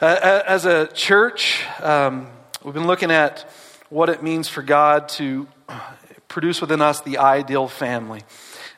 Uh, as a church, um, we've been looking at what it means for God to produce within us the ideal family.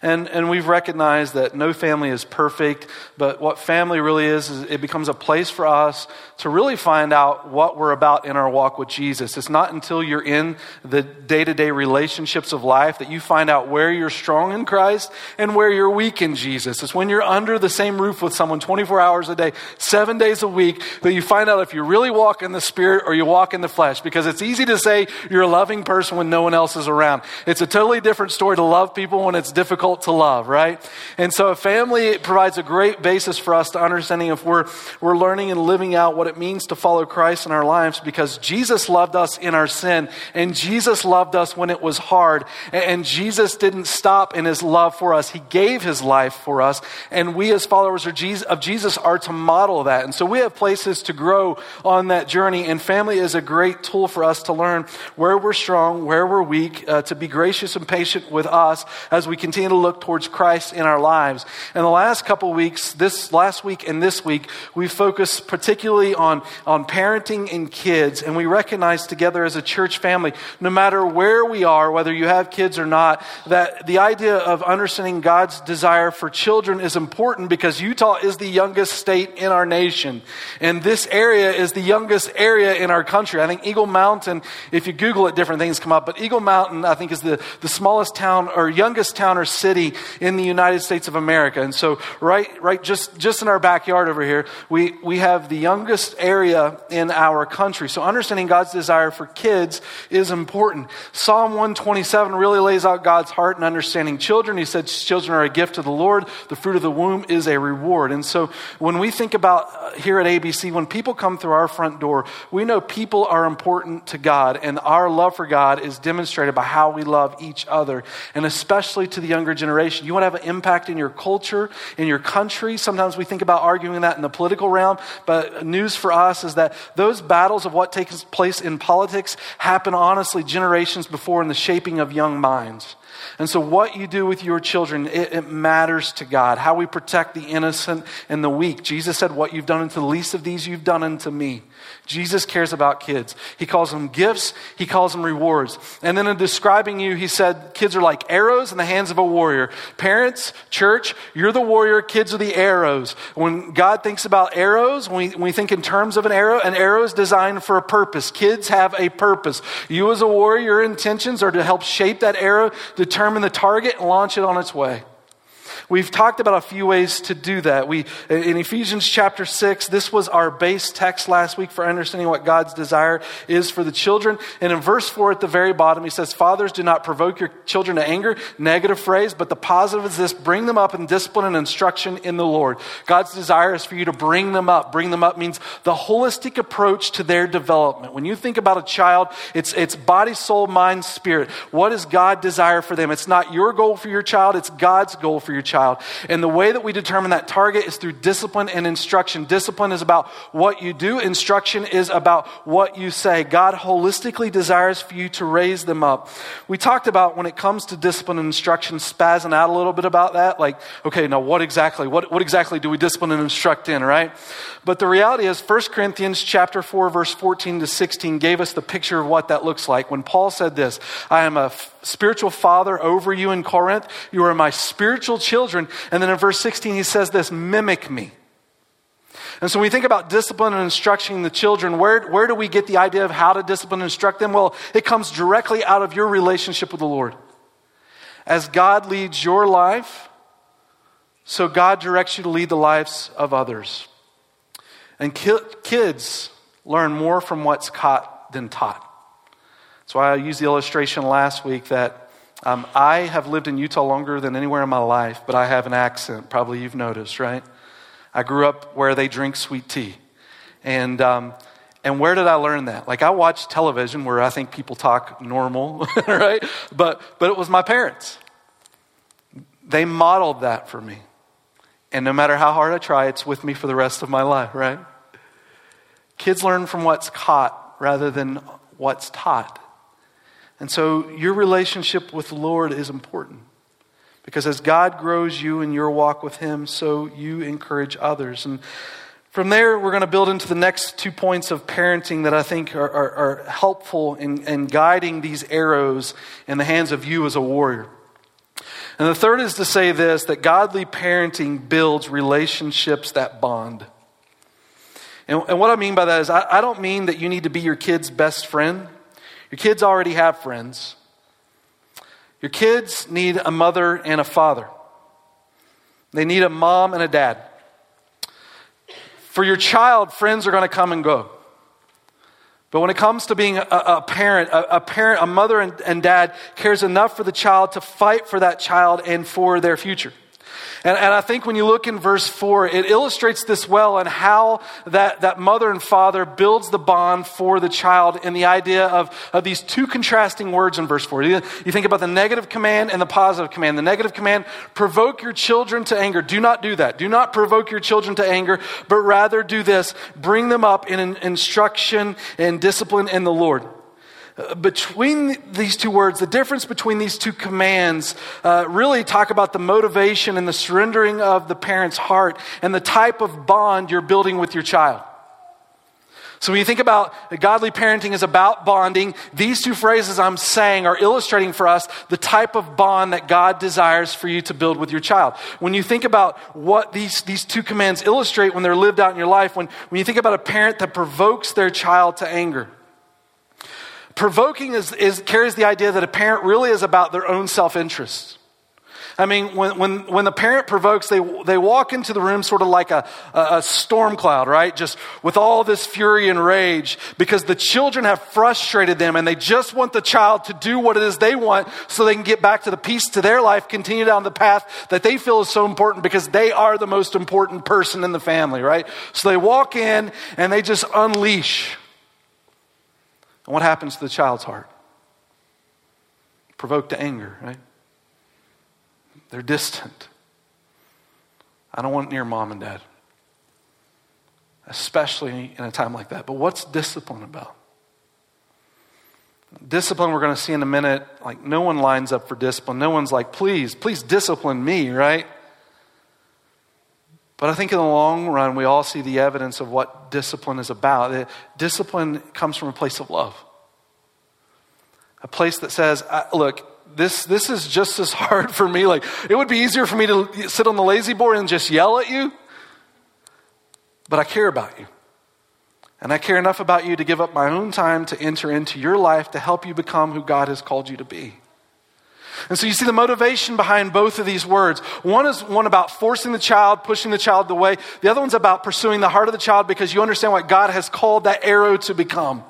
And, and we've recognized that no family is perfect, but what family really is, is it becomes a place for us to really find out what we're about in our walk with Jesus. It's not until you're in the day to day relationships of life that you find out where you're strong in Christ and where you're weak in Jesus. It's when you're under the same roof with someone 24 hours a day, seven days a week, that you find out if you really walk in the Spirit or you walk in the flesh. Because it's easy to say you're a loving person when no one else is around. It's a totally different story to love people when it's difficult difficult to love, right? And so a family provides a great basis for us to understanding if we're, we're learning and living out what it means to follow Christ in our lives because Jesus loved us in our sin and Jesus loved us when it was hard. And Jesus didn't stop in his love for us. He gave his life for us. And we as followers of Jesus are to model that. And so we have places to grow on that journey. And family is a great tool for us to learn where we're strong, where we're weak, uh, to be gracious and patient with us as we continue to look towards Christ in our lives. In the last couple weeks, this last week and this week, we focused particularly on, on parenting and kids. And we recognize together as a church family, no matter where we are, whether you have kids or not, that the idea of understanding God's desire for children is important because Utah is the youngest state in our nation. And this area is the youngest area in our country. I think Eagle Mountain, if you Google it, different things come up, but Eagle Mountain, I think, is the, the smallest town or youngest town or city city in the United States of America. And so, right, right just, just in our backyard over here, we, we have the youngest area in our country. So, understanding God's desire for kids is important. Psalm 127 really lays out God's heart in understanding children. He said, Children are a gift to the Lord, the fruit of the womb is a reward. And so, when we think about uh, here at ABC, when people come through our front door, we know people are important to God, and our love for God is demonstrated by how we love each other, and especially to the younger generation. You want to have an impact in your culture, in your country. Sometimes we think about arguing that in the political realm, but news for us is that those battles of what takes place in politics happen honestly generations before in the shaping of young minds. And so, what you do with your children, it, it, matters to God. How we protect the innocent and the weak. Jesus said, What you've done unto the least of these, you've done unto me. Jesus cares about kids. He calls them gifts, he calls them rewards. And then in describing you, he said, Kids are like arrows in the hands of a warrior. Parents, church, you're the warrior, kids are the arrows. When God thinks about arrows, when we, when we think in terms of an arrow, an arrow is designed for a purpose. Kids have a purpose. You, as a warrior, your intentions are to help shape that arrow, determine the target, and launch it on its way. We've talked about a few ways to do that. We, in Ephesians chapter 6, this was our base text last week for understanding what God's desire is for the children. And in verse 4 at the very bottom, he says, Fathers, do not provoke your children to anger. Negative phrase, but the positive is this bring them up in discipline and instruction in the Lord. God's desire is for you to bring them up. Bring them up means the holistic approach to their development. When you think about a child, it's, it's body, soul, mind, spirit. What does God desire for them? It's not your goal for your child, it's God's goal for your child child. And the way that we determine that target is through discipline and instruction. Discipline is about what you do, instruction is about what you say. God holistically desires for you to raise them up. We talked about when it comes to discipline and instruction, spazzing out a little bit about that. Like, okay, now what exactly? What, what exactly do we discipline and instruct in, right? But the reality is 1 Corinthians chapter 4 verse 14 to 16 gave us the picture of what that looks like. When Paul said this, I am a f- spiritual father over you in Corinth. You are my spiritual children. And then in verse 16 he says this, mimic me. And so when we think about discipline and instructing the children, where, where do we get the idea of how to discipline and instruct them? Well, it comes directly out of your relationship with the Lord. As God leads your life, so God directs you to lead the lives of others. And ki- kids learn more from what's caught than taught. That's why I used the illustration last week that um, I have lived in Utah longer than anywhere in my life, but I have an accent. Probably you've noticed, right? I grew up where they drink sweet tea. And, um, and where did I learn that? Like, I watch television where I think people talk normal, right? But, but it was my parents. They modeled that for me. And no matter how hard I try, it's with me for the rest of my life, right? Kids learn from what's caught rather than what's taught. And so your relationship with the Lord is important. Because as God grows you in your walk with Him, so you encourage others. And From there, we're going to build into the next two points of parenting that I think are, are, are helpful in, in guiding these arrows in the hands of you as a warrior. And the third is to say this that godly parenting builds relationships that bond. And, and what I mean by that is, I, I don't mean that you need to be your kid's best friend. Your kids already have friends. Your kids need a mother and a father, they need a mom and a dad. For your child, friends are going to come and go. But when it comes to being a, a parent, a, a, parent, a mother and, and dad cares enough for the child to fight for that child and for their future. And, and I think when you look in verse 4, it illustrates this well and how that, that mother and father builds the bond for the child in the idea of, of these two contrasting words in verse 4. You, you think about the negative command and the positive command. The negative command, provoke your children to anger. Do not do that. Do not provoke your children to anger, but rather do this. Bring them up in instruction and discipline in the Lord between these two words, the difference between these two commands, uh, really talk about the motivation and the surrendering of the parent's heart and the type of bond you're building with your child. So when you think about godly parenting is about bonding, these two phrases I'm saying are illustrating for us the type of bond that God desires for you to build with your child. When you think about what these, these two commands illustrate when they're lived out in your life, when, when you think about a parent that provokes their child to anger, Provoking is, is, carries the idea that a parent really is about their own self interest. I mean, when, when, when the parent provokes, they, they walk into the room sort of like a, a storm cloud, right? Just with all this fury and rage because the children have frustrated them and they just want the child to do what it is they want so they can get back to the peace to their life, continue down the path that they feel is so important because they are the most important person in the family, right? So they walk in and they just unleash and what happens to the child's heart? Provoked to anger, right? They're distant. I don't want near mom and dad, especially in a time like that. But what's discipline about? Discipline, we're going to see in a minute, like no one lines up for discipline. No one's like, please, please discipline me, right? But I think in the long run, we all see the evidence of what discipline is about. Discipline comes from a place of love. A place that says, look, this, this is just as hard for me. Like, it would be easier for me to sit on the La-Z-Boy and just yell at you, but I care about you. And I care enough about you to give up my own time to enter into your life to help you become who God has called you to be. And so you see the motivation behind both of these words. One is one about forcing the child, pushing the child away. The other one's about pursuing the heart of the child because you understand what God has called that arrow to become.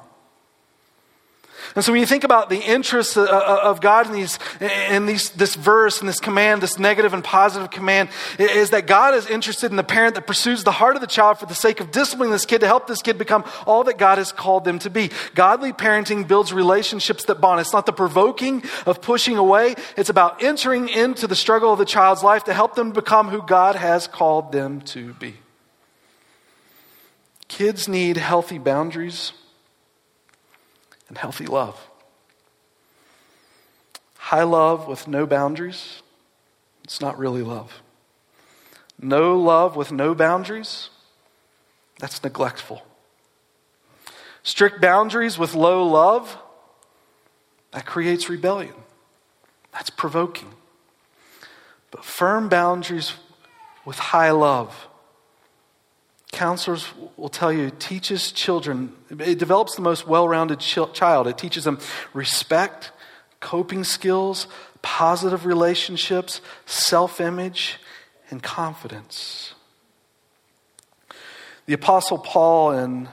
And so when you think about the interests uh, uh, of God in, these, in these, this verse and this command, this negative and positive command, is that God is interested in the parent that pursues the heart of the child for the sake of disciplining this kid to help this kid become all that God has called them to be. Godly parenting builds relationships that bond. It's not the provoking of pushing away, it's about entering into the struggle of the child's life to help them become who God has called them to be. Kids need healthy boundaries and healthy love. High love with no boundaries, it's not really love. No love with no boundaries, that's neglectful. Strict boundaries with low love, that creates rebellion. That's provoking. But firm boundaries with high love, counselors will tell you teaches children it develops the most well-rounded child. It teaches them respect coping skills positive relationships self-image and confidence. The apostle paul in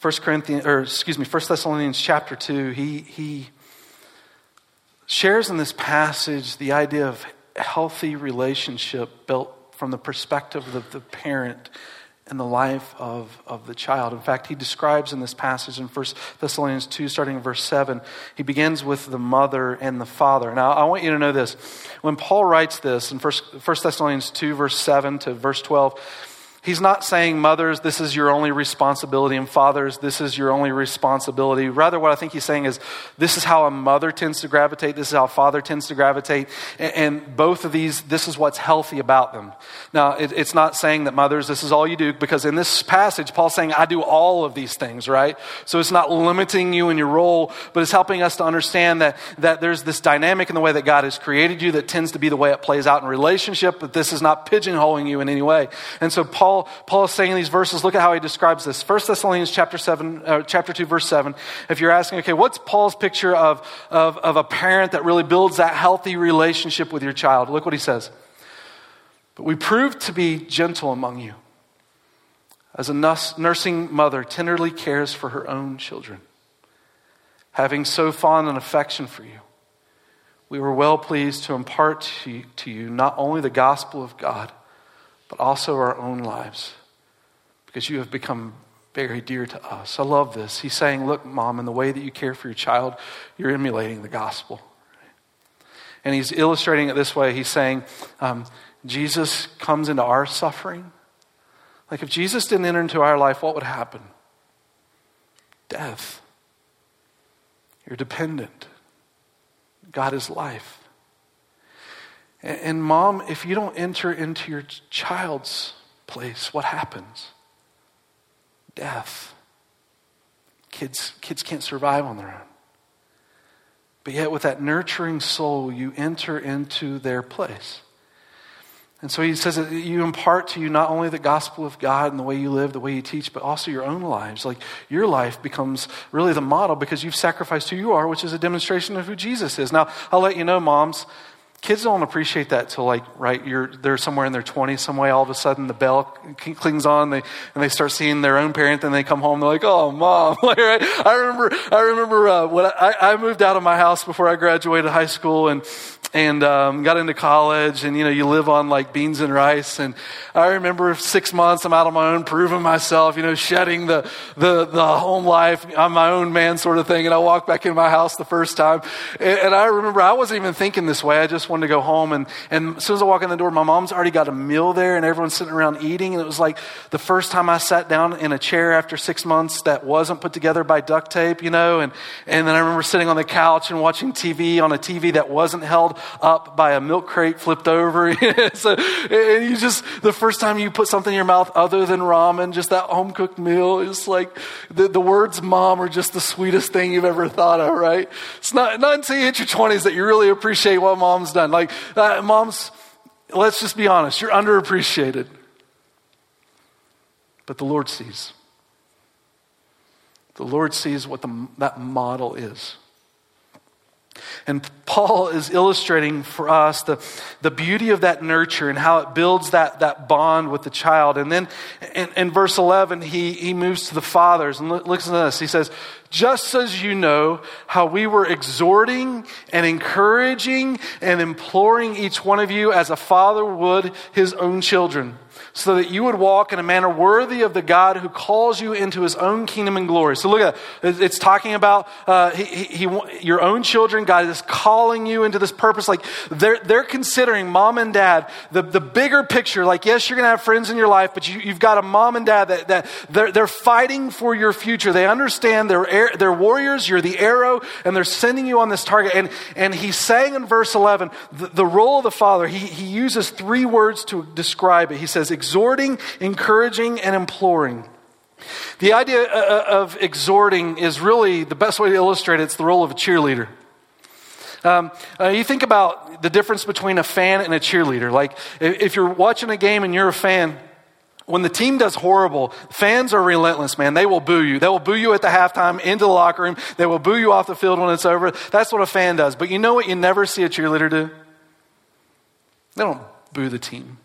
1 corinthians or excuse me 1 thessalonians chapter 2 he he shares in this passage the idea of healthy relationship built from the perspective of the parent and the life of, of the child. In fact, he describes in this passage in 1 Thessalonians 2, starting in verse 7, he begins with the mother and the father. Now, I want you to know this. When Paul writes this in 1, 1 Thessalonians 2, verse 7 to verse 12, He's not saying, mothers, this is your only responsibility, and fathers, this is your only responsibility. Rather, what I think he's saying is, this is how a mother tends to gravitate, this is how a father tends to gravitate, and, and both of these, this is what's healthy about them. Now, it, it's not saying that mothers, this is all you do, because in this passage, Paul's saying, I do all of these things, right? So it's not limiting you in your role, but it's helping us to understand that, that there's this dynamic in the way that God has created you that tends to be the way it plays out in relationship, but this is not pigeonholing you in any way. And so Paul Paul, Paul is saying in these verses, look at how he describes this. 1 Thessalonians chapter, 7, uh, chapter 2, verse 7. If you're asking, okay, what's Paul's picture of, of, of a parent that really builds that healthy relationship with your child? Look what he says. But we prove to be gentle among you, as a nursing mother tenderly cares for her own children, having so fond an affection for you. We were well pleased to impart to you not only the gospel of God, but also our own lives because you have become very dear to us. I love this. He's saying, Look, mom, in the way that you care for your child, you're emulating the gospel. And he's illustrating it this way. He's saying, um, Jesus comes into our suffering. Like if Jesus didn't enter into our life, what would happen? Death. You're dependent. God is life. And, mom, if you don't enter into your child's place, what happens? Death. Kids, kids can't survive on their own. But yet, with that nurturing soul, you enter into their place. And so he says that you impart to you not only the gospel of God and the way you live, the way you teach, but also your own lives. Like your life becomes really the model because you've sacrificed who you are, which is a demonstration of who Jesus is. Now, I'll let you know, moms, kids don't appreciate that till like right you're they're somewhere in their 20s some way all of a sudden the bell clings on and they, and they start seeing their own parent and they come home they're like oh mom like, right? i remember i remember uh, when I, I moved out of my house before i graduated high school and and um, got into college and you know you live on like beans and rice and i remember six months i'm out on my own proving myself you know shedding the the, the home life i'm my own man sort of thing and i walk back in my house the first time and, and i remember i wasn't even thinking this way i just wanted to go home and, and as soon as i walk in the door my mom's already got a meal there and everyone's sitting around eating and it was like the first time i sat down in a chair after six months that wasn't put together by duct tape you know and, and then i remember sitting on the couch and watching tv on a tv that wasn't held up by a milk crate flipped over. so, and you just, the first time you put something in your mouth other than ramen, just that home cooked meal, it's like the, the words mom are just the sweetest thing you've ever thought of, right? It's not, not until you hit your 20s that you really appreciate what mom's done. Like, uh, mom's, let's just be honest, you're underappreciated. But the Lord sees. The Lord sees what the, that model is. And Paul is illustrating for us the, the beauty of that nurture and how it builds that, that bond with the child. And then in, in verse 11, he, he moves to the fathers. And listen to this. He says, Just as you know how we were exhorting and encouraging and imploring each one of you as a father would his own children so that you would walk in a manner worthy of the God who calls you into his own kingdom and glory. So look at it. It's talking about uh, he, he, your own children. God is calling you into this purpose. Like they're, they're considering mom and dad, the, the bigger picture. Like, yes, you're going to have friends in your life, but you, have got a mom and dad that, that they're, they're fighting for your future. They understand they're, they're warriors. You're the arrow, and they're sending you on this target. And, and he's saying in verse 11, the, the role of the father, he, he uses three words to describe it. He says, exhorting, encouraging, and imploring. The idea uh, uh, of exhorting is really the best way to illustrate it. It's the role of a cheerleader. Um, uh, you think about the difference between a fan and a cheerleader. Like, if you're watching a game and you're a fan, when the team does horrible, fans are relentless, man. They will boo you. They will boo you at the halftime, into the locker room. They will boo you off the field when it's over. That's what a fan does. But you know what you never see a cheerleader do? They don't boo the team.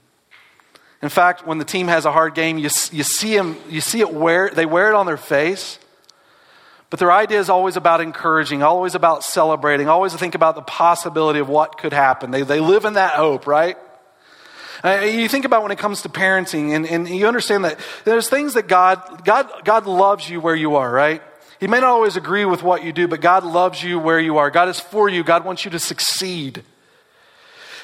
In fact, when the team has a hard game, you, you see them, you see it wear, they wear it on their face. But their idea is always about encouraging, always about celebrating, always to think about the possibility of what could happen. They, they live in that hope, right? Uh, you think about when it comes to parenting, and, and you understand that there's things that God, God, God loves you where you are, right? He may not always agree with what you do, but God loves you where you are. God is for you. God wants you to succeed.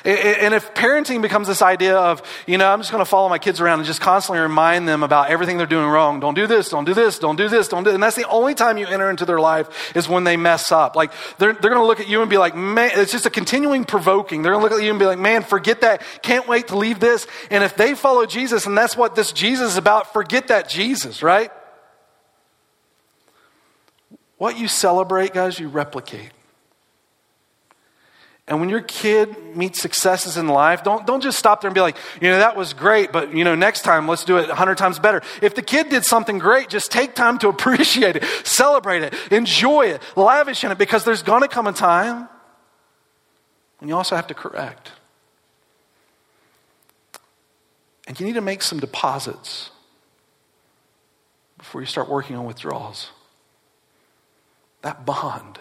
And if parenting becomes this idea of, you know, I'm just going to follow my kids around and just constantly remind them about everything they're doing wrong. Don't do this, don't do this, don't do this, don't do And that's the only time you enter into their life is when they mess up. Like, they're, they're going to look at you and be like, man, it's just a continuing provoking. They're going to look at you and be like, man, forget that. Can't wait to leave this. And if they follow Jesus, and that's what this Jesus is about, forget that Jesus, right? What you celebrate, guys, you replicate. And when your kid meets successes in life, don't, don't just stop there and be like, you know, that was great, but, you know, next time let's do it 100 times better. If the kid did something great, just take time to appreciate it, celebrate it, enjoy it, lavish in it, because there's going to come a time when you also have to correct. And you need to make some deposits before you start working on withdrawals. That bond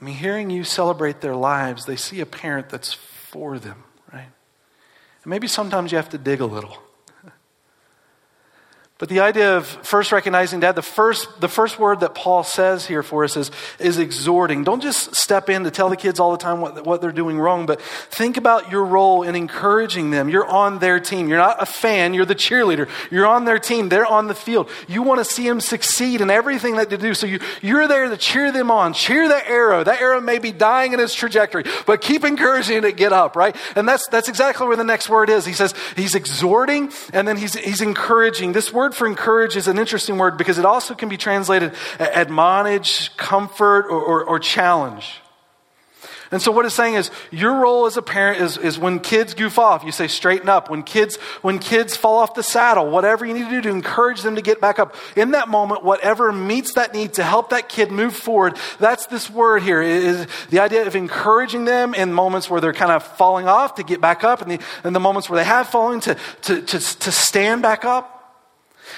I mean, hearing you celebrate their lives, they see a parent that's for them, right? And maybe sometimes you have to dig a little. But the idea of first recognizing dad, the first, the first word that Paul says here for us is, is exhorting. Don't just step in to tell the kids all the time what, what they're doing wrong, but think about your role in encouraging them. You're on their team. You're not a fan, you're the cheerleader. You're on their team. They're on the field. You want to see them succeed in everything that they do. So you, you're there to cheer them on. Cheer the arrow. That arrow may be dying in its trajectory, but keep encouraging it get up, right? And that's, that's exactly where the next word is. He says he's exhorting and then he's, he's encouraging. This word word for encourage is an interesting word because it also can be translated admonish, comfort, or, or, or challenge. And so what it's saying is your role as a parent is, is when kids goof off, you say straighten up. When kids, when kids fall off the saddle, whatever you need to do to encourage them to get back up. In that moment, whatever meets that need to help that kid move forward, that's this word here is the idea of encouraging them in moments where they're kind of falling off to get back up and the, in the moments where they have fallen to, to, to, to stand back up.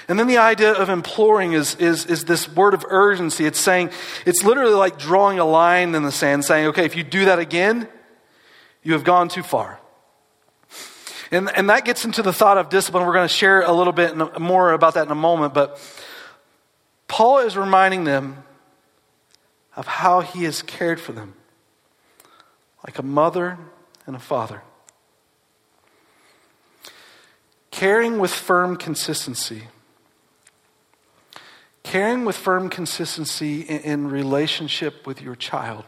And then the idea of imploring is, is, is this word of urgency. It's saying, it's literally like drawing a line in the sand, saying, okay, if you do that again, you have gone too far. And, and that gets into the thought of discipline. We're going to share a little bit more about that in a moment. But Paul is reminding them of how he has cared for them, like a mother and a father. Caring with firm consistency Caring with firm consistency in, relationship with your child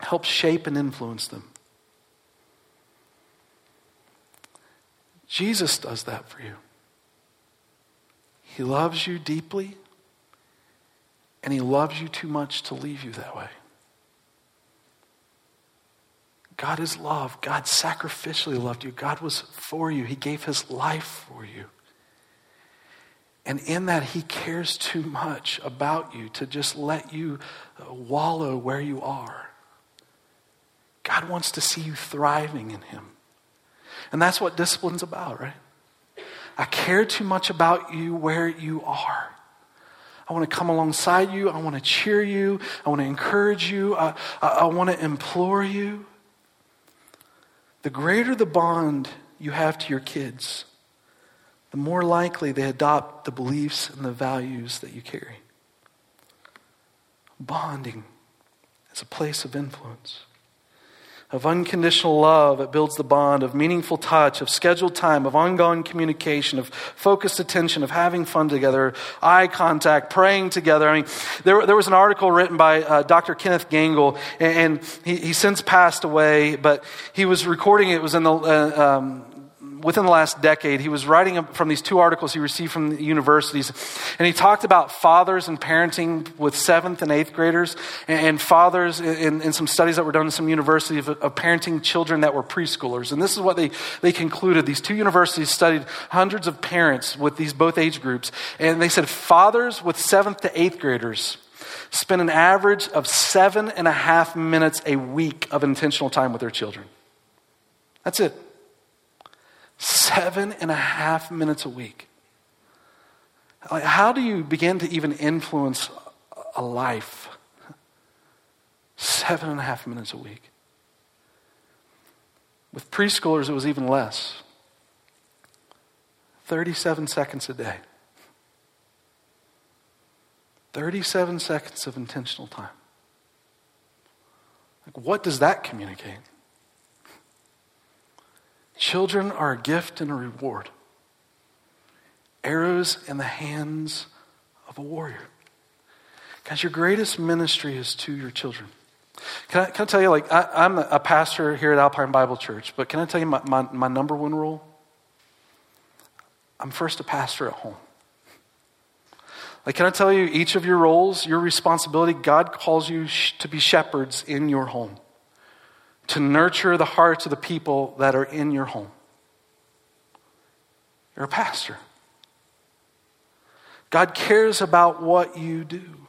helps shape and influence them. Jesus does that for you. He loves you deeply, and He loves you too much to leave you that way. God is love. God sacrificially loved you. God was for you. He gave His life for you. And in that, He cares too much about you to just let you uh, wallow where you are. God wants to see you thriving in Him. And that's what discipline's about, right? I care too much about you where you are. I want to come alongside you. I want to cheer you. I want to encourage you. I, I, I want to implore you. The greater the bond you have to your kids, the more likely they adopt the beliefs and the values that you carry. Bonding is a place of influence, of unconditional love. It builds the bond of meaningful touch, of scheduled time, of ongoing communication, of focused attention, of having fun together, eye contact, praying together. I mean, there, there was an article written by uh, Dr. Kenneth Gangel, and, and he, he, since passed away, but he was recording it was in the. Uh, um, within the last decade, he was writing from these two articles he received from the universities. And he talked about fathers and parenting with seventh and eighth graders, and, and fathers in, in, some studies that were done in some universities of, of, parenting children that were preschoolers. And this is what they, they concluded. These two universities studied hundreds of parents with these both age groups. And they said fathers with seventh to eighth graders spend an average of seven and a half minutes a week of intentional time with their children. That's it. Seven and a half minutes a week. Like, how do you begin to even influence a life? Seven and a half minutes a week. With preschoolers, it was even less 37 seconds a day. 37 seconds of intentional time. Like, what does that communicate? Children are a gift and a reward, arrows in the hands of a warrior. Guys, your greatest ministry is to your children. Can I, can I tell you, like, I, am a pastor here at Alpine Bible Church, but can I tell you my, my, my number one rule? I'm first a pastor at home. Like, can I tell you, each of your roles, your responsibility, God calls you sh- to be shepherds in your home, to nurture the hearts of the people that are in your home. You're a pastor. God cares about what you do.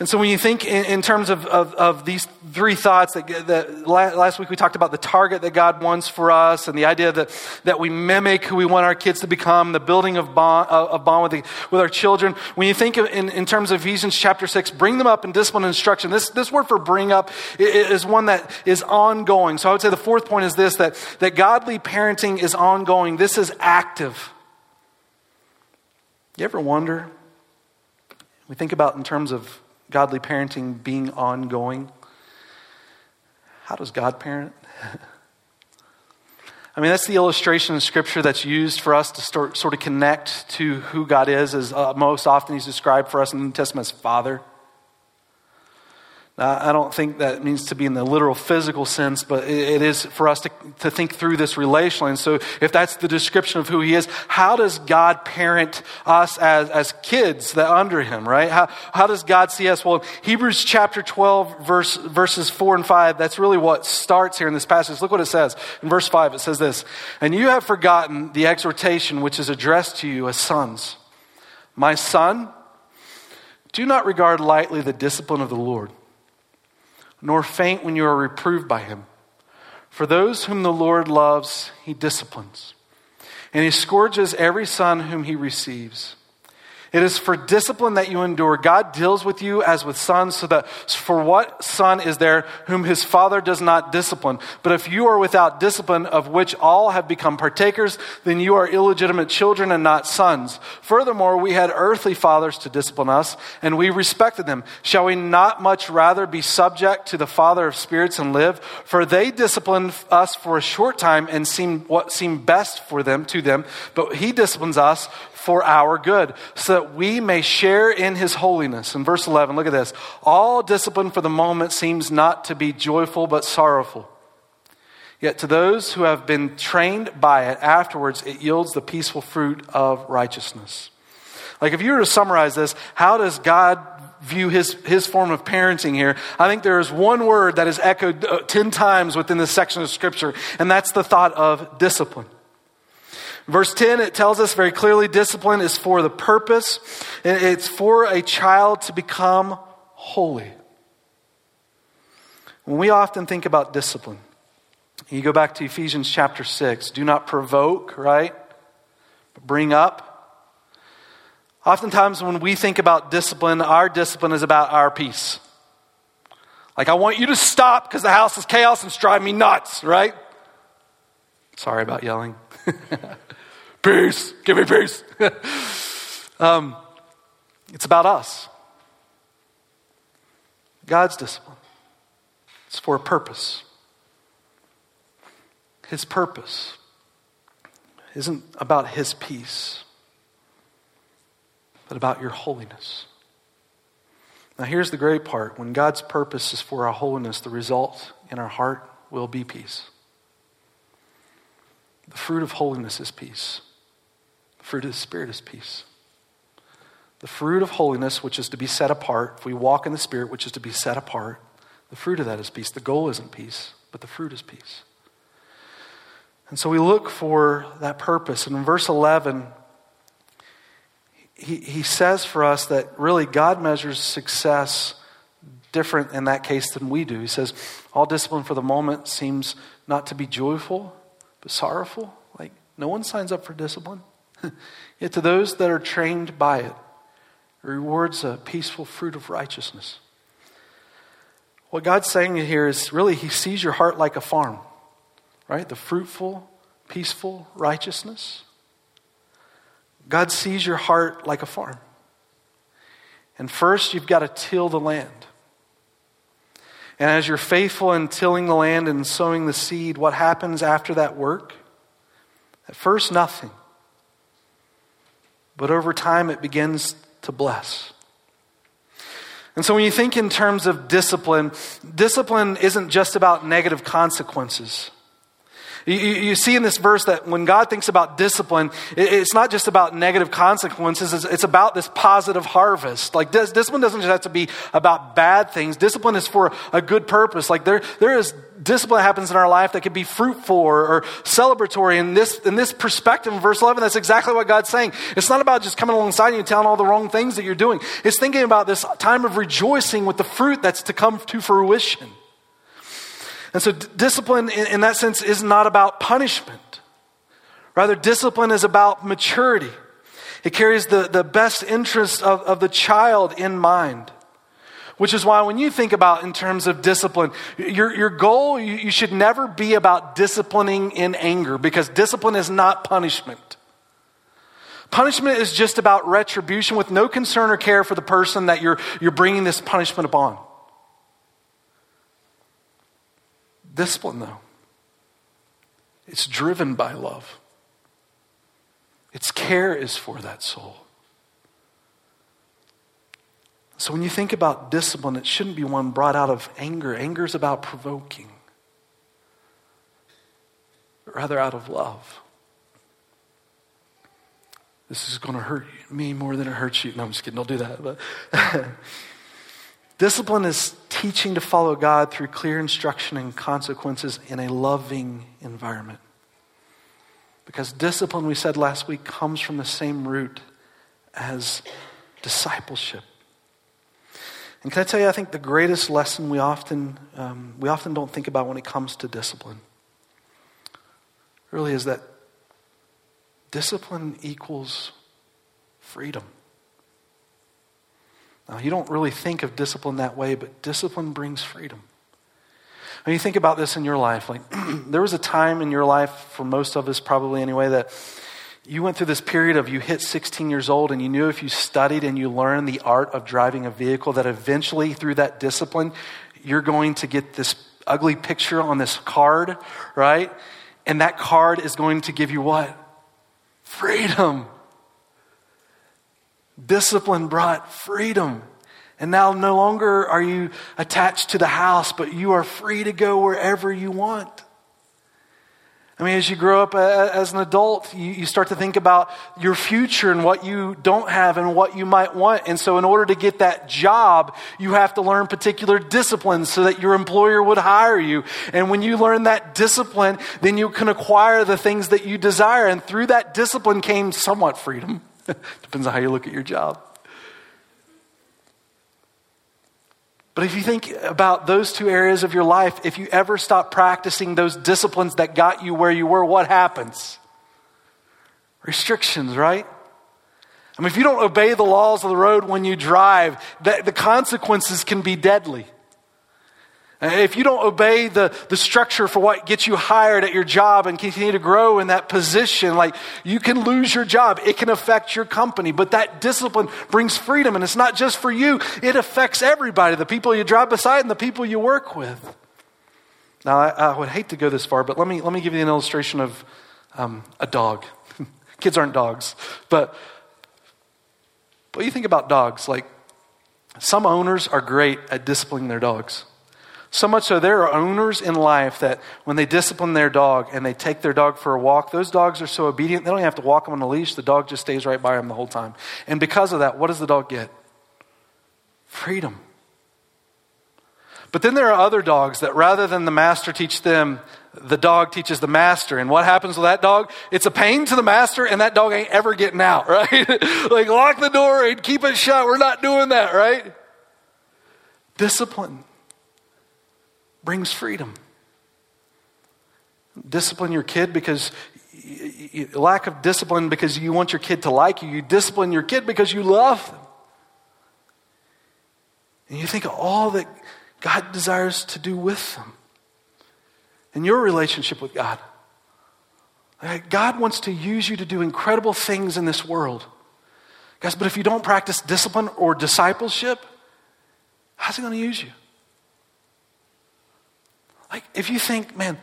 And so when you think in, in terms of, of, of, these three thoughts, that, that last week we talked about the target that God wants for us and the idea that, that we mimic who we want our kids to become, the building of bond, of bond with, the, with our children. When you think in, in terms of Ephesians chapter 6, bring them up in discipline and instruction. This, this word for bring up is one that is ongoing. So I would say the fourth point is this, that, that godly parenting is ongoing. This is active. You ever wonder? We think about in terms of godly parenting being ongoing. How does God parent? I mean, that's the illustration in Scripture that's used for us to start, sort of connect to who God is, as uh, most often He's described for us in the New Testament as Father. I don't think that means to be in the literal physical sense, but it is for us to, to think through this relationally. And so, if that's the description of who He is, how does God parent us as, as kids that under Him, right? How, how does God see us? Well, Hebrews chapter 12, verse, verses 4 and 5, that's really what starts here in this passage. Look what it says. In verse 5, it says this And you have forgotten the exhortation which is addressed to you as sons. My son, do not regard lightly the discipline of the Lord nor faint when you are reproved by him. For those whom the Lord loves, he disciplines, and he scourges every son whom he receives. It is for discipline that you endure. God deals with you as with sons, so that for what son is there whom his father does not discipline? But if you are without discipline, of which all have become partakers, then you are illegitimate children and not sons. Furthermore, we had earthly fathers to discipline us, and we respected them. Shall we not much rather be subject to the Father of spirits and live? For they disciplined us for a short time and seem what seemed best for them to them, but he disciplines us for our good, so that we may share in his holiness. In verse 11, look at this. All discipline for the moment seems not to be joyful, but sorrowful. Yet to those who have been trained by it, afterwards it yields the peaceful fruit of righteousness. Like, if you were to summarize this, how does God view his, his form of parenting here? I think there is one word that is echoed uh, 10 times within this section of Scripture, and that's the thought of discipline. Verse 10, it tells us very clearly discipline is for the purpose, it's for a child to become holy. When we often think about discipline, you go back to Ephesians chapter 6, do not provoke, right? But bring up. Oftentimes, when we think about discipline, our discipline is about our peace. Like, I want you to stop because the house is chaos and it's driving me nuts, right? Sorry about yelling. peace, give me peace. um, it's about us. God's discipline. It's for a purpose. His purpose isn't about His peace, but about your holiness. Now, here's the great part when God's purpose is for our holiness, the result in our heart will be peace. The fruit of holiness is peace. Fruit of the Spirit is peace. The fruit of holiness, which is to be set apart, if we walk in the Spirit, which is to be set apart, the fruit of that is peace. The goal isn't peace, but the fruit is peace. And so we look for that purpose. And in verse 11, he, he says for us that really God measures success different in that case than we do. He says, All discipline for the moment seems not to be joyful, but sorrowful. Like, no one signs up for discipline. Yet to those that are trained by it, it rewards a peaceful fruit of righteousness. What God's saying here is really, He sees your heart like a farm, right? The fruitful, peaceful righteousness. God sees your heart like a farm. And first, you've got to till the land. And as you're faithful in tilling the land and sowing the seed, what happens after that work? At first, nothing. But over time, it begins to bless. And so when you think in terms of discipline, discipline isn't just about negative consequences. You, see in this verse that when God thinks about discipline, it's not just about negative consequences, it's, about this positive harvest. Like, dis- discipline doesn't just have to be about bad things, discipline is for a good purpose. Like, there, there is discipline happens in our life that can be fruitful or, or celebratory. In this, in this perspective, in verse 11, that's exactly what God's saying. It's not about just coming alongside you and telling all the wrong things that you're doing, it's thinking about this time of rejoicing with the fruit that's to come to fruition. And so, d- discipline in, in that sense is not about punishment. Rather, discipline is about maturity. It carries the, the best interest of, of the child in mind. Which is why when you think about in terms of discipline, your, your goal, you, you should never be about disciplining in anger because discipline is not punishment. Punishment is just about retribution with no concern or care for the person that you're, you're bringing this punishment upon. Discipline, though, it's driven by love. Its care is for that soul. So when you think about discipline, it shouldn't be one brought out of anger. Anger is about provoking, rather out of love. This is going to hurt me more than it hurts you. No, I'm just kidding. Don't do that. But Discipline is teaching to follow God through clear instruction and consequences in a loving environment. Because discipline, we said last week, comes from the same root as discipleship. And can I tell you, I think the greatest lesson we often, um, we often don't think about when it comes to discipline really is that discipline equals freedom. Now, you don't really think of discipline that way, but discipline brings freedom. When you think about this in your life, like there was a time in your life, for most of us probably anyway, that you went through this period of you hit 16 years old and you knew if you studied and you learned the art of driving a vehicle, that eventually through that discipline, you're going to get this ugly picture on this card, right? And that card is going to give you what? Freedom. Discipline brought freedom. And now no longer are you attached to the house, but you are free to go wherever you want. I mean, as you grow up as an adult, you, start to think about your future and what you don't have and what you might want. And so, in order to get that job, you have to learn particular disciplines so that your employer would hire you. And when you learn that discipline, then you can acquire the things that you desire. And through that discipline came somewhat freedom. Depends on how you look at your job. But if you think about those two areas of your life, if you ever stop practicing those disciplines that got you where you were, what happens? Restrictions, right? I mean, if you don't obey the laws of the road when you drive, the, the consequences can be deadly. If you don't obey the, the structure for what gets you hired at your job and continue to grow in that position, like you can lose your job. It can affect your company. But that discipline brings freedom. And it's not just for you, it affects everybody the people you drive beside and the people you work with. Now, I, I would hate to go this far, but let me, let me give you an illustration of um, a dog. Kids aren't dogs. But, but you think about dogs, like some owners are great at disciplining their dogs. So much so, there are owners in life that when they discipline their dog and they take their dog for a walk, those dogs are so obedient, they don't have to walk them on a leash. The dog just stays right by them the whole time. And because of that, what does the dog get? Freedom. But then there are other dogs that rather than the master teach them, the dog teaches the master. And what happens with that dog? It's a pain to the master, and that dog ain't ever getting out, right? like, lock the door and keep it shut. We're not doing that, right? Discipline brings freedom. Discipline your kid because lack of discipline because you want your kid to like you. You discipline your kid because you love them. And you think of all that God desires to do with them in your relationship with God. God wants to use you to do incredible things in this world. Guys, but if you don't practice discipline or discipleship, how's He going to use you? Like, if you think, man,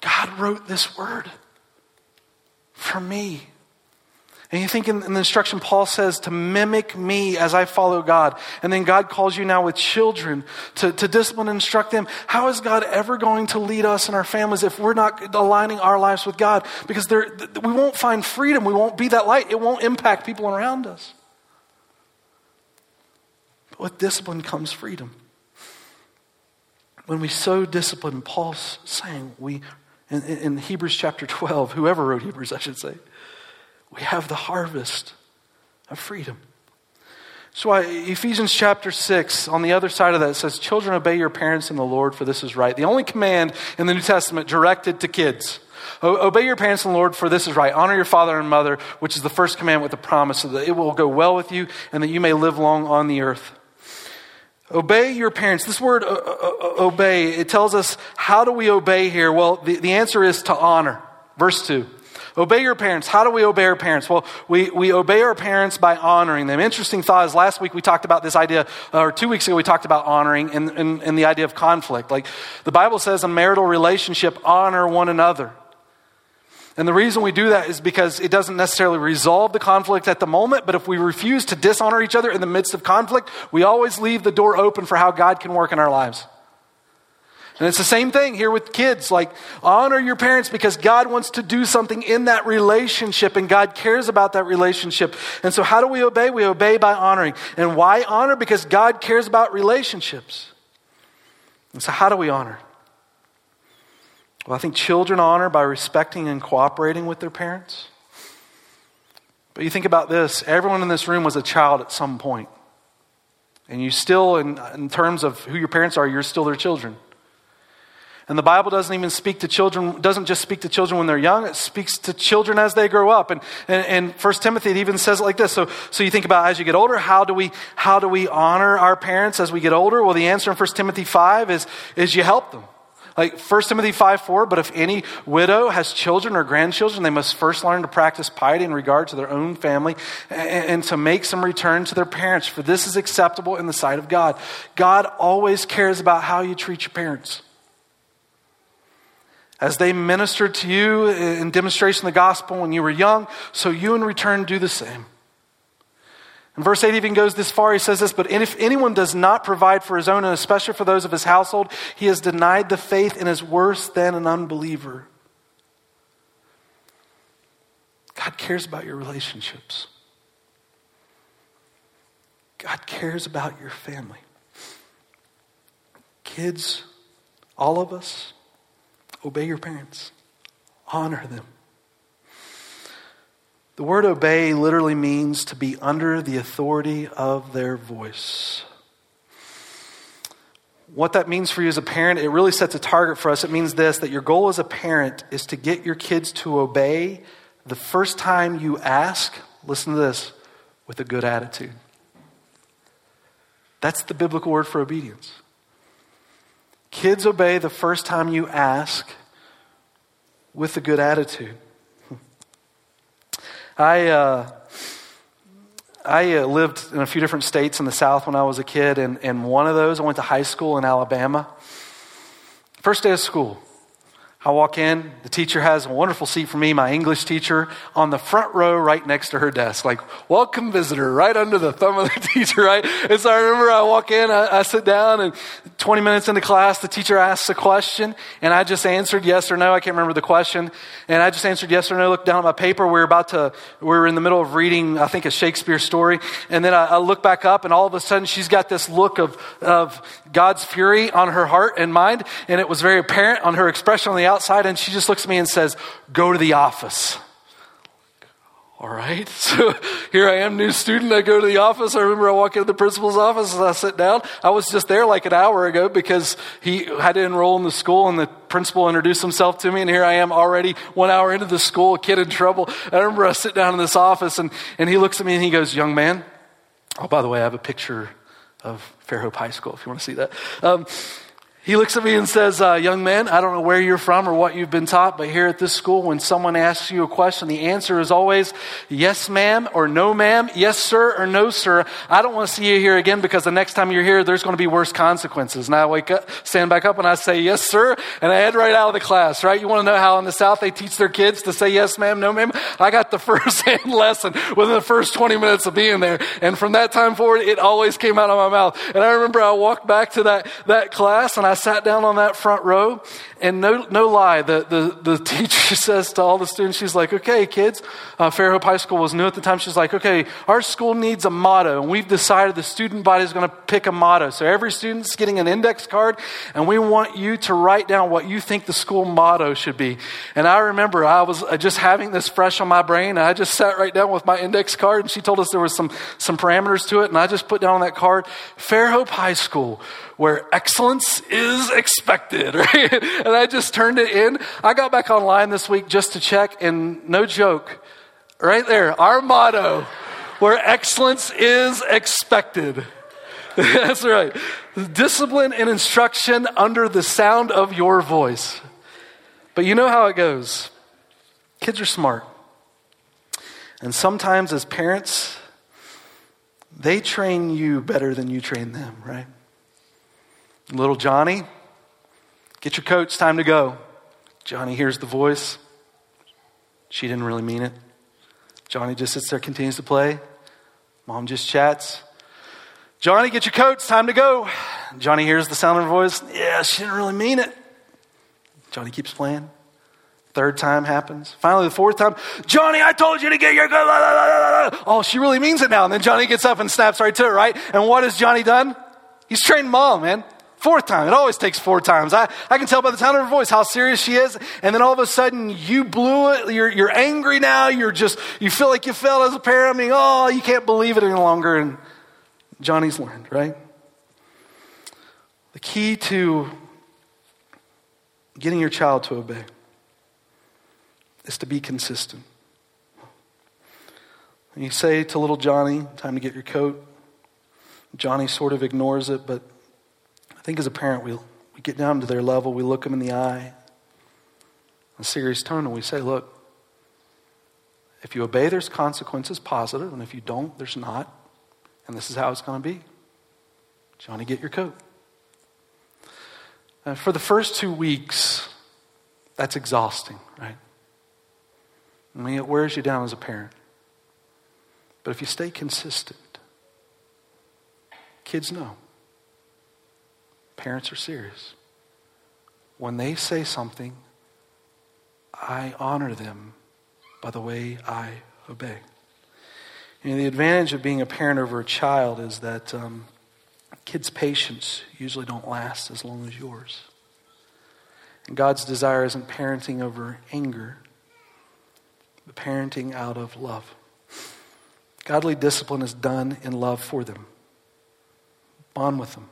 God wrote this word for me. And you think in, in, the instruction, Paul says to mimic me as I follow God. And then God calls you now with children to, to discipline and instruct them. How is God ever going to lead us and our families if we're not aligning our lives with God? Because we won't find freedom. We won't be that light. It won't impact people around us. But with discipline comes freedom. When we so discipline, Paul's saying we in, in Hebrews chapter 12, whoever wrote Hebrews, I should say, we have the harvest of freedom. So why Ephesians chapter 6, on the other side of that, says, Children, obey your parents in the Lord, for this is right. The only command in the New Testament directed to kids. Obey your parents in the Lord, for this is right. Honor your father and mother, which is the first command with the promise so that it will go well with you and that you may live long on the earth. Obey your parents. This word uh, uh, uh, obey, it tells us how do we obey here? Well, the, the answer is to honor. Verse 2. Obey your parents. How do we obey our parents? Well, we, we obey our parents by honoring them. Interesting thought is last week we talked about this idea, or two weeks ago we talked about honoring and, and, and the idea of conflict. Like the Bible says in marital relationship, honor one another. And the reason we do that is because it doesn't necessarily resolve the conflict at the moment, but if we refuse to dishonor each other in the midst of conflict, we always leave the door open for how God can work in our lives. And it's the same thing here with kids. Like, honor your parents because God wants to do something in that relationship and God cares about that relationship. And so, how do we obey? We obey by honoring. And why honor? Because God cares about relationships. And so, how do we honor? Well, I think children honor by respecting and cooperating with their parents. But you think about this everyone in this room was a child at some point. And you still, in, in terms of who your parents are, you're still their children. And the Bible doesn't even speak to children, doesn't just speak to children when they're young, it speaks to children as they grow up. And, and, and 1 Timothy, it even says it like this. So, so you think about as you get older, how do we, how do we honor our parents as we get older? Well, the answer in 1 Timothy 5 is, is you help them. Like 1 Timothy 5 4, but if any widow has children or grandchildren, they must first learn to practice piety in regard to their own family and, and to make some return to their parents, for this is acceptable in the sight of God. God always cares about how you treat your parents. As they ministered to you in demonstration of the gospel when you were young, so you in return do the same. And verse 8 even goes this far. He says this, but if anyone does not provide for his own, and especially for those of his household, he has denied the faith and is worse than an unbeliever. God cares about your relationships. God cares about your family. Kids, all of us, obey your parents, honor them. The word obey literally means to be under the authority of their voice. What that means for you as a parent, it really sets a target for us. It means this that your goal as a parent is to get your kids to obey the first time you ask, listen to this, with a good attitude. That's the biblical word for obedience. Kids obey the first time you ask with a good attitude. I, uh, I uh, lived in a few different states in the South when I was a kid, and, and one of those, I went to high school in Alabama. First day of school, I walk in, the teacher has a wonderful seat for me, my English teacher, on the front row right next to her desk. Like, welcome visitor, right under the thumb of the teacher, right? And so I remember I walk in, I, I sit down, and 20 minutes into class, the teacher asks a question, and I just answered yes or no. I can't remember the question. And I just answered yes or no, looked down at my paper. We were about to, we were in the middle of reading, I think, a Shakespeare story. And then I, I look back up, and all of a sudden she's got this look of, of God's fury on her heart and mind, and it was very apparent on her expression on the outside, and she just looks at me and says, Go to the office. All right. So here I am, new student. I go to the office. I remember I walk into the principal's office and I sit down. I was just there like an hour ago because he had to enroll in the school and the principal introduced himself to me. And here I am already one hour into the school, a kid in trouble. I remember I sit down in this office and, and he looks at me and he goes, young man. Oh, by the way, I have a picture of Fairhope High School if you want to see that. Um, He looks at me and says, uh, Young man, I don't know where you're from or what you've been taught, but here at this school, when someone asks you a question, the answer is always yes, ma'am, or no, ma'am, yes, sir, or no, sir. I don't want to see you here again because the next time you're here, there's going to be worse consequences. And I wake up, stand back up, and I say, Yes, sir, and I head right out of the class, right? You want to know how in the South they teach their kids to say yes, ma'am, no, ma'am? I got the first hand lesson within the first 20 minutes of being there. And from that time forward, it always came out of my mouth. And I remember I walked back to that, that class and I sat down on that front row, and no, no lie, the, the, the teacher says to all the students, she's like, okay, kids, uh, Fairhope High School was new at the time. She's like, okay, our school needs a motto, and we've decided the student body is going to pick a motto. So every student's getting an index card, and we want you to write down what you think the school motto should be. And I remember I was uh, just having this fresh on my brain, and I just sat right down with my index card, and she told us there was some, some parameters to it, and I just put down on that card, Fairhope High School where excellence is expected, right? And I just turned it in. I got back online this week just to check, and no joke, right there, our motto, where excellence is expected. That's right. Discipline and instruction under the sound of your voice. But you know how it goes. Kids are smart. And sometimes, as parents, they train you better than you train them, right? Little Johnny, get your coat, it's time to go. Johnny hears the voice. She didn't really mean it. Johnny just sits there, continues to play. Mom just chats. Johnny, get your coat, it's time to go. Johnny hears the sound of her voice. Yeah, she didn't really mean it. Johnny keeps playing. Third time happens. Finally, the fourth time, Johnny, I told you to get your. Oh, she really means it now. And then Johnny gets up and snaps right to right? And what has Johnny done? He's trained mom, man. Fourth time. It always takes four times. I, I can tell by the tone of her voice how serious she is. And then all of a sudden you blew it. You're, you're angry now. You're just, you feel like you failed as a parent. I mean, oh, you can't believe it any longer. And Johnny's learned, right? The key to getting your child to obey is to be consistent. And you say to little Johnny, time to get your coat. Johnny sort of ignores it, but think as a parent, we, we get down to their level, we look them in the eye, in a serious tone, and we say, Look, if you obey, there's consequences, positive, and if you don't, there's not. And this is how it's going to be. Johnny, get your coat. Uh, for the first two weeks, that's exhausting, right? I mean, it wears you down as a parent. But if you stay consistent, kids know. Parents are serious. When they say something, I honor them by the way I obey. You know, the advantage of being a parent over a child is that um, kids' patience usually don't last as long as yours. And God's desire isn't parenting over anger, but parenting out of love. Godly discipline is done in love for them. Bond with them.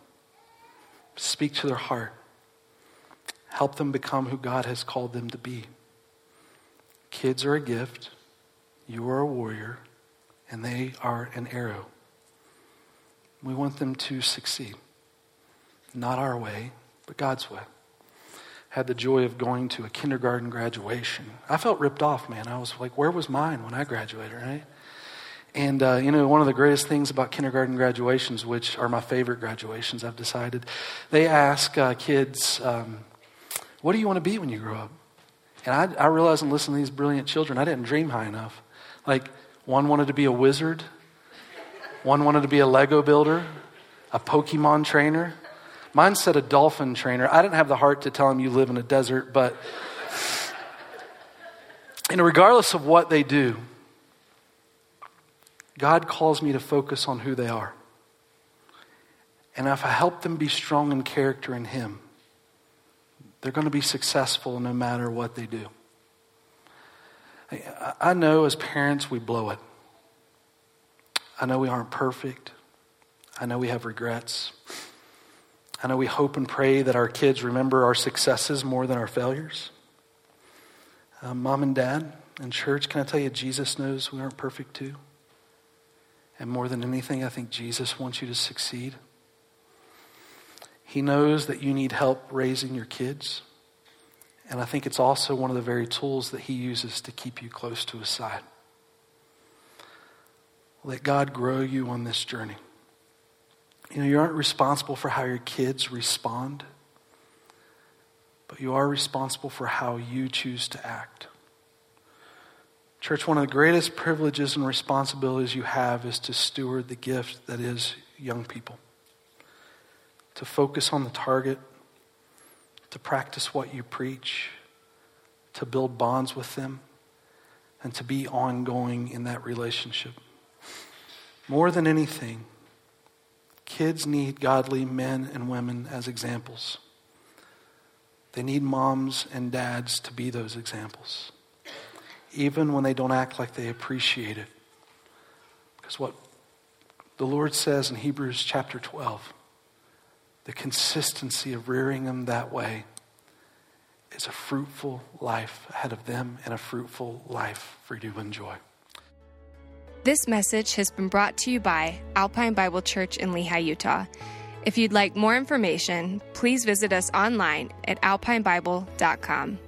Speak to their heart. Help them become who God has called them to be. Kids are a gift. You are a warrior. And they are an arrow. We want them to succeed. Not our way, but God's way. Had the joy of going to a kindergarten graduation. I felt ripped off, man. I was like, where was mine when I graduated, right? And, uh, you know, one of the greatest things about kindergarten graduations, which are my favorite graduations, I've decided, they ask uh, kids, um, what do you want to be when you grow up? And I, I realized in listening to these brilliant children, I didn't dream high enough. Like, one wanted to be a wizard, one wanted to be a Lego builder, a Pokemon trainer. Mine said a dolphin trainer. I didn't have the heart to tell him you live in a desert, but, and regardless of what they do, God calls me to focus on who they are. And if I help them be strong in character in Him, they're going to be successful no matter what they do. I know as parents we blow it. I know we aren't perfect. I know we have regrets. I know we hope and pray that our kids remember our successes more than our failures. Uh, Mom and Dad and church, can I tell you, Jesus knows we aren't perfect too. And more than anything, I think Jesus wants you to succeed. He knows that you need help raising your kids. And I think it's also one of the very tools that He uses to keep you close to His side. Let God grow you on this journey. You know, you aren't responsible for how your kids respond, but you are responsible for how you choose to act. Church, one of the greatest privileges and responsibilities you have is to steward the gift that is young people, to focus on the target, to practice what you preach, to build bonds with them, and to be ongoing in that relationship. More than anything, kids need godly men and women as examples. They need moms and dads to be those examples, even when they don't act like they appreciate it. Because what the Lord says in Hebrews chapter 12, the consistency of rearing them that way is a fruitful life ahead of them and a fruitful life for you to enjoy. This message has been brought to you by Alpine Bible Church in Lehi, Utah. If you'd like more information, please visit us online at alpinebible.com.